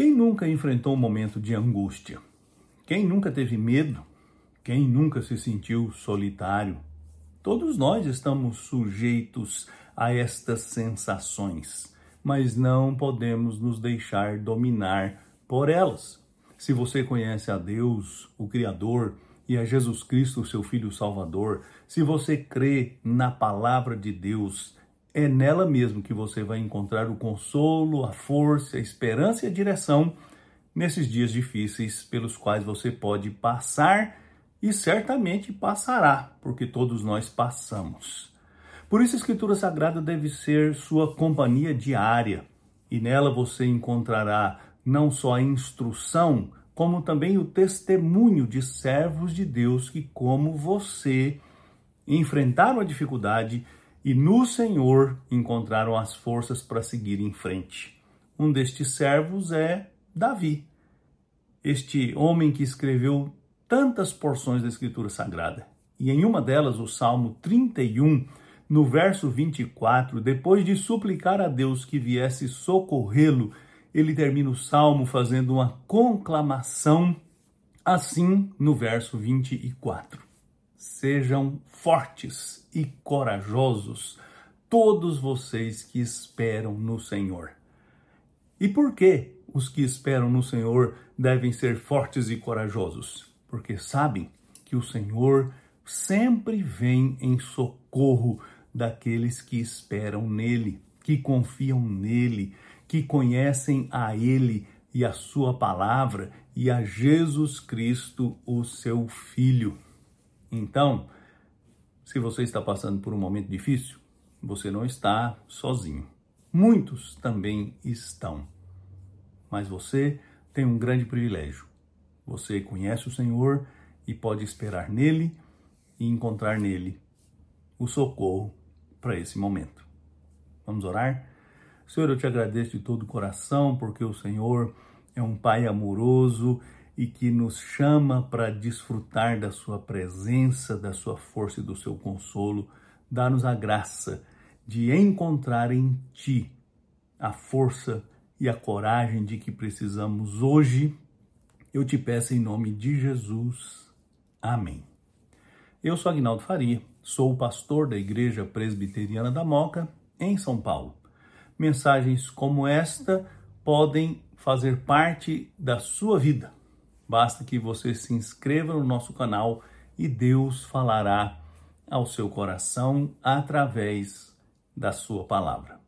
Quem nunca enfrentou um momento de angústia? Quem nunca teve medo? Quem nunca se sentiu solitário? Todos nós estamos sujeitos a estas sensações, mas não podemos nos deixar dominar por elas. Se você conhece a Deus, o Criador, e a Jesus Cristo, seu Filho Salvador, se você crê na palavra de Deus, é nela mesmo que você vai encontrar o consolo, a força, a esperança e a direção nesses dias difíceis pelos quais você pode passar e certamente passará, porque todos nós passamos. Por isso a Escritura Sagrada deve ser sua companhia diária, e nela você encontrará não só a instrução, como também o testemunho de servos de Deus que, como você, enfrentaram a dificuldade e no Senhor encontraram as forças para seguir em frente. Um destes servos é Davi, este homem que escreveu tantas porções da Escritura Sagrada. E em uma delas, o Salmo 31, no verso 24, depois de suplicar a Deus que viesse socorrê-lo, ele termina o salmo fazendo uma conclamação, assim no verso 24. Sejam fortes e corajosos, todos vocês que esperam no Senhor. E por que os que esperam no Senhor devem ser fortes e corajosos? Porque sabem que o Senhor sempre vem em socorro daqueles que esperam nele, que confiam nele, que conhecem a ele e a sua palavra e a Jesus Cristo, o seu Filho. Então, se você está passando por um momento difícil, você não está sozinho. Muitos também estão. Mas você tem um grande privilégio. Você conhece o Senhor e pode esperar nele e encontrar nele o socorro para esse momento. Vamos orar? Senhor, eu te agradeço de todo o coração porque o Senhor é um Pai amoroso e que nos chama para desfrutar da sua presença, da sua força e do seu consolo. Dá-nos a graça de encontrar em Ti a força e a coragem de que precisamos hoje. Eu te peço em nome de Jesus. Amém. Eu sou Agnaldo Faria, sou o pastor da Igreja Presbiteriana da Moca, em São Paulo. Mensagens como esta podem fazer parte da sua vida Basta que você se inscreva no nosso canal e Deus falará ao seu coração através da sua palavra.